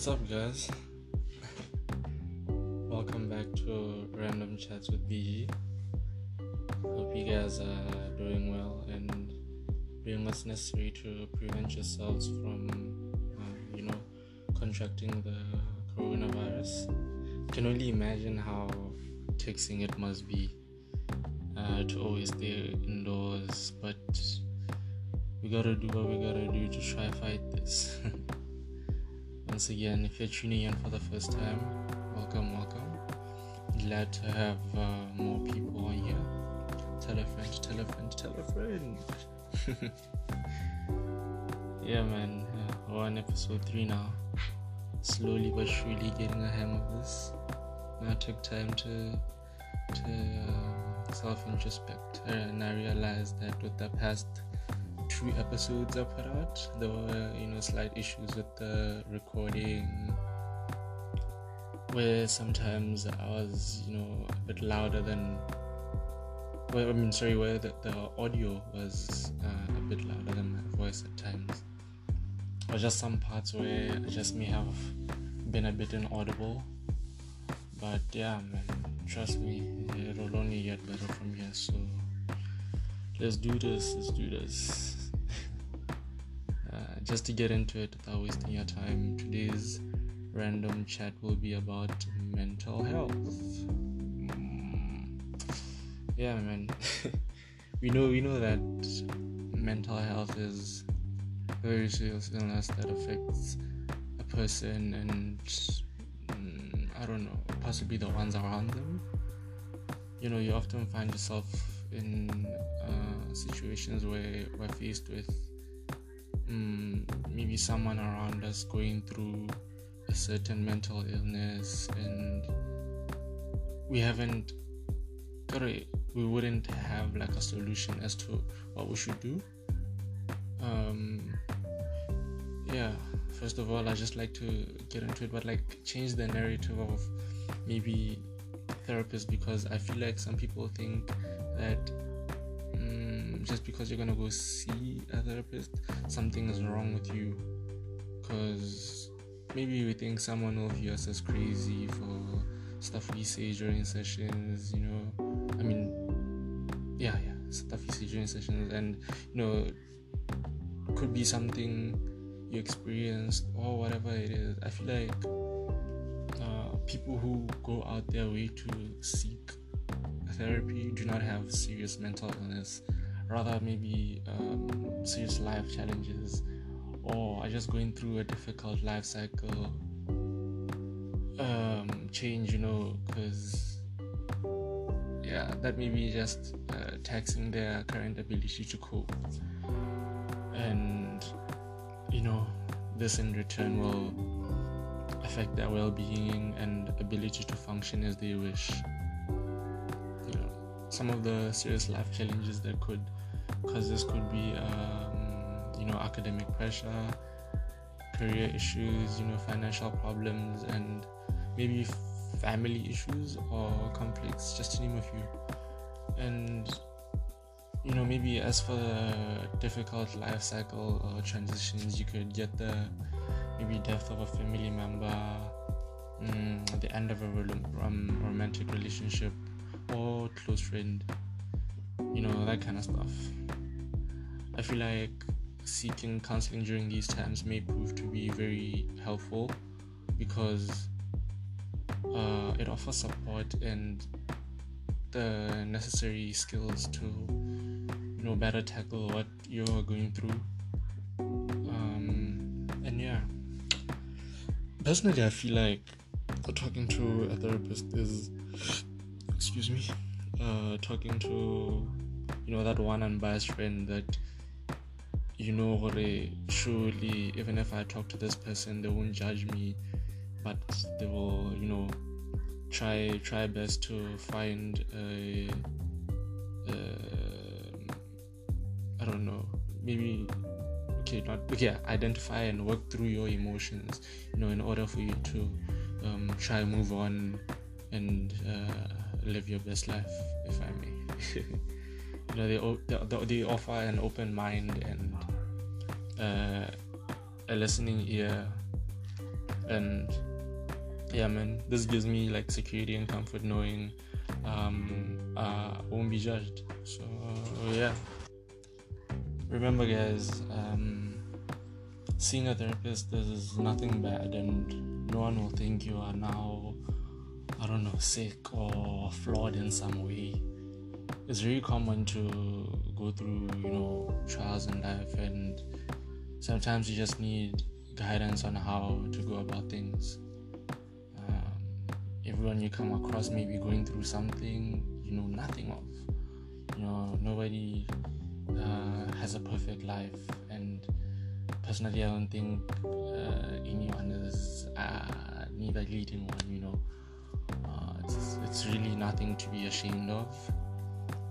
What's up, guys? Welcome back to Random Chats with BG. Hope you guys are doing well and doing what's necessary to prevent yourselves from, uh, you know, contracting the coronavirus. Can only imagine how taxing it must be uh, to always stay indoors, but we gotta do what we gotta do to try to fight this. Once again, if you're tuning in for the first time, welcome, welcome. Glad to have uh, more people on here. Tell a friend, tell a friend, tell a friend. yeah, man, uh, we're on episode 3 now. Slowly but surely getting a hang of this. Now I took time to to um, self introspect, and I realized that with the past two episodes I put out, there were you know slight issues with the recording, where sometimes I was you know a bit louder than. Well, I mean, sorry, where the, the audio was uh, a bit louder than my voice at times, or just some parts where I just may have been a bit inaudible. But yeah, man, trust me, it'll only get better from here. So let's do this. Let's do this. Just to get into it without wasting your time, today's random chat will be about mental health. Mm. Yeah, man. we know we know that mental health is a very serious illness that affects a person and mm, I don't know, possibly the ones around them. You know, you often find yourself in uh, situations where we're faced with um, maybe someone around us going through a certain mental illness and we haven't we wouldn't have like a solution as to what we should do. Um yeah first of all i just like to get into it but like change the narrative of maybe therapists because i feel like some people think that just because you're gonna go see a therapist something is wrong with you. Because maybe we think someone will view us as crazy for stuff we say during sessions you know? I mean yeah yeah stuff you say during sessions and you know could be something you experienced or whatever it is. I feel like uh, people who go out their way to seek therapy do not have serious mental illness rather maybe um, serious life challenges or are just going through a difficult life cycle um, change you know because yeah that may be just uh, taxing their current ability to cope. And you know this in return will affect their well-being and ability to function as they wish. You know some of the serious life challenges that could cause this could be um, you know academic pressure career issues you know financial problems and maybe family issues or conflicts just to name a few. And you know maybe as for the difficult life cycle or transitions you could get the maybe death of a family member mm, the end of a um, romantic relationship or close friend you know that kind of stuff i feel like seeking counseling during these times may prove to be very helpful because uh, it offers support and the necessary skills to you know better tackle what you're going through. Um, and yeah. Personally i feel like talking to a therapist is excuse me uh, talking to you know that one unbiased friend that you know surely even if i talk to this person they won't judge me. But they will you know try try best to find a, a I don't know maybe okay not okay identify and work through your emotions you know in order for you to um, try move on and uh, live your best life if I may. You know they, they, they offer an open mind and uh, a listening ear and yeah, man, this gives me like security and comfort knowing um, uh, I won't be judged. So yeah, remember, guys, um, seeing a therapist is nothing bad, and no one will think you are now, I don't know, sick or flawed in some way. It's very common to go through, you know, trials in life, and sometimes you just need guidance on how to go about things everyone you come across may be going through something you know nothing of. You know, nobody uh, has a perfect life, and personally, I don't think uh, anyone is uh, neither leading one. You know, uh, it's, it's really nothing to be ashamed of.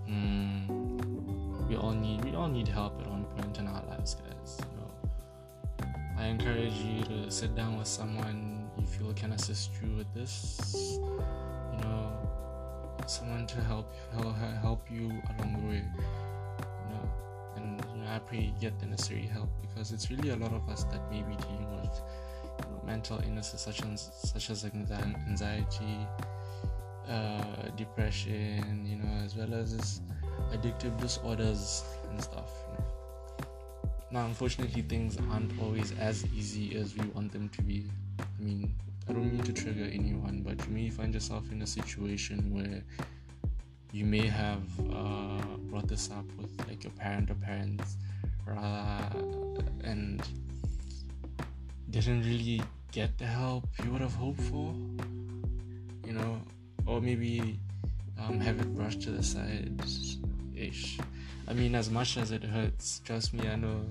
Mm, we all need we all need help at one point in our know, I encourage you to sit down with someone you feel can assist you with this you know someone to help help you along the way you know and you know, I pray you get the necessary help because it's really a lot of us that may be dealing with you know, mental illnesses such as such as anxiety uh, depression you know as well as addictive disorders and stuff now unfortunately things aren't always as easy as we want them to be. I mean, I don't mean to trigger anyone, but you may find yourself in a situation where you may have uh, brought this up with like your parent or parents, and didn't really get the help you would have hoped for, you know, or maybe um, have it brushed to the side ish. I mean, as much as it hurts, trust me, I know.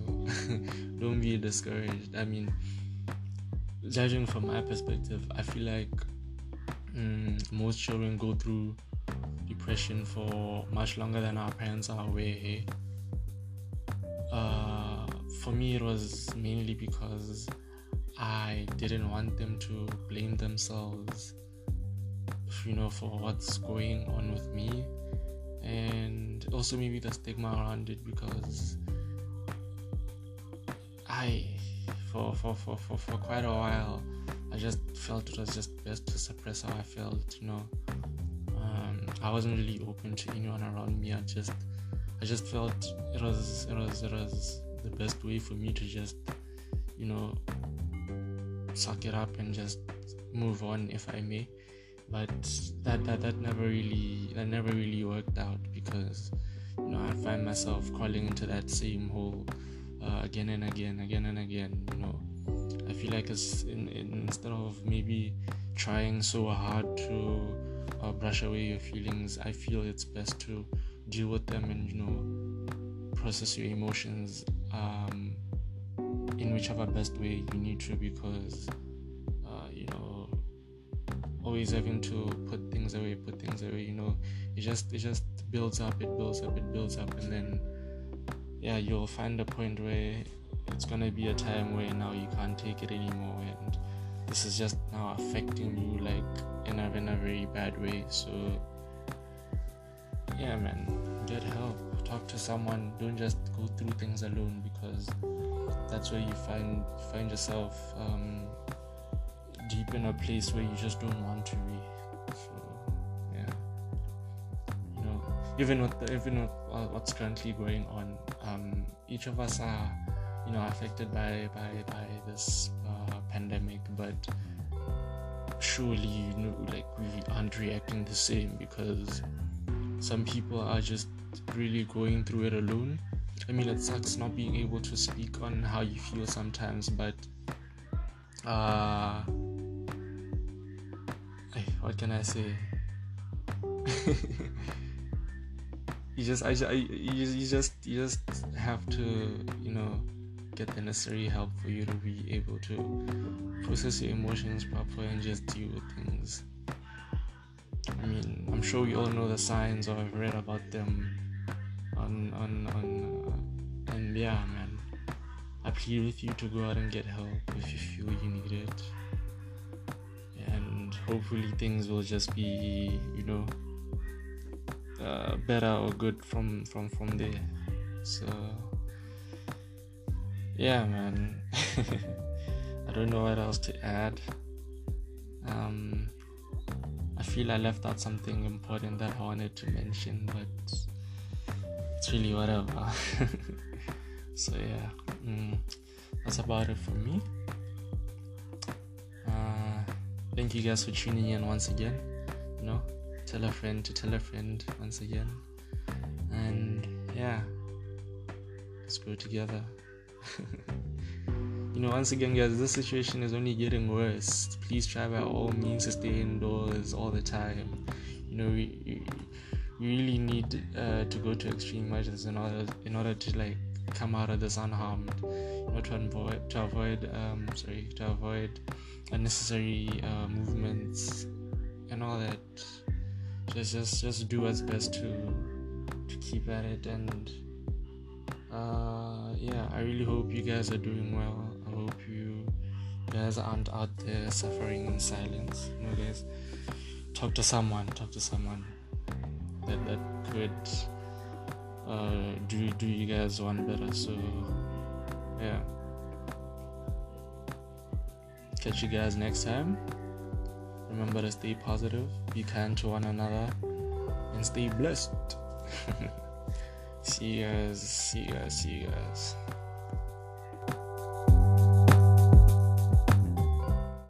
don't be discouraged. I mean, judging from my perspective, I feel like um, most children go through depression for much longer than our parents are aware. Uh, for me, it was mainly because I didn't want them to blame themselves, you know, for what's going on with me, and also maybe the stigma around it because I for, for, for, for, for quite a while. I just felt it was just best to suppress how I felt, you know. Um, I wasn't really open to anyone around me. I just I just felt it was it was it was the best way for me to just, you know, suck it up and just move on if I may. But that that, that never really that never really worked out because you know I find myself crawling into that same hole uh, again and again, again and again. You know, I feel like it's in, in, instead of maybe trying so hard to uh, brush away your feelings, I feel it's best to deal with them and you know process your emotions um, in whichever best way you need to because always having to put things away put things away you know it just it just builds up it builds up it builds up and then yeah, you'll find a point where it's gonna be a time where now you can't take it anymore, and this is just now affecting you like in a in a very bad way. So yeah, man, get help. Talk to someone. Don't just go through things alone because that's where you find find yourself um, deep in a place where you just don't want to be. yeah. You know, even with the, even with uh, what's currently going on, um, each of us are, you know, affected by by by this uh, pandemic. But surely, you know, like we aren't reacting the same because some people are just really going through it alone. I mean, it sucks not being able to speak on how you feel sometimes, but uh, what can I say? you just I, I you, you just you just have to you know get the necessary help for you to be able to process your emotions properly and just deal with things. I mean, I'm sure we all know the signs or have read about them on on on uh, and yeah, man. I plead with you to go out and get help if you feel you need it. Hopefully things will just be, you know, uh, better or good from from from there. So yeah man. I don't know what else to add. Um, I feel I left out something important that I wanted to mention, but it's really whatever. so yeah, mm, that's about it for me. Thank you guys for tuning in once again. You know, tell a friend to tell a friend once again, and yeah, let's go together. you know, once again, guys, this situation is only getting worse. Please try by all means to stay indoors all the time. You know, we, we really need uh, to go to extreme measures in order in order to like come out of this unharmed. You to avoid to avoid um sorry to avoid unnecessary uh, movements and all that. Just just just do what's best to to keep at it and uh yeah i really hope you guys are doing well. I hope you guys aren't out there suffering in silence. You know guys talk to someone talk to someone that that could uh do do you guys one better. So yeah catch you guys next time remember to stay positive be kind to one another and stay blessed See you guys. See you guys. See you guys.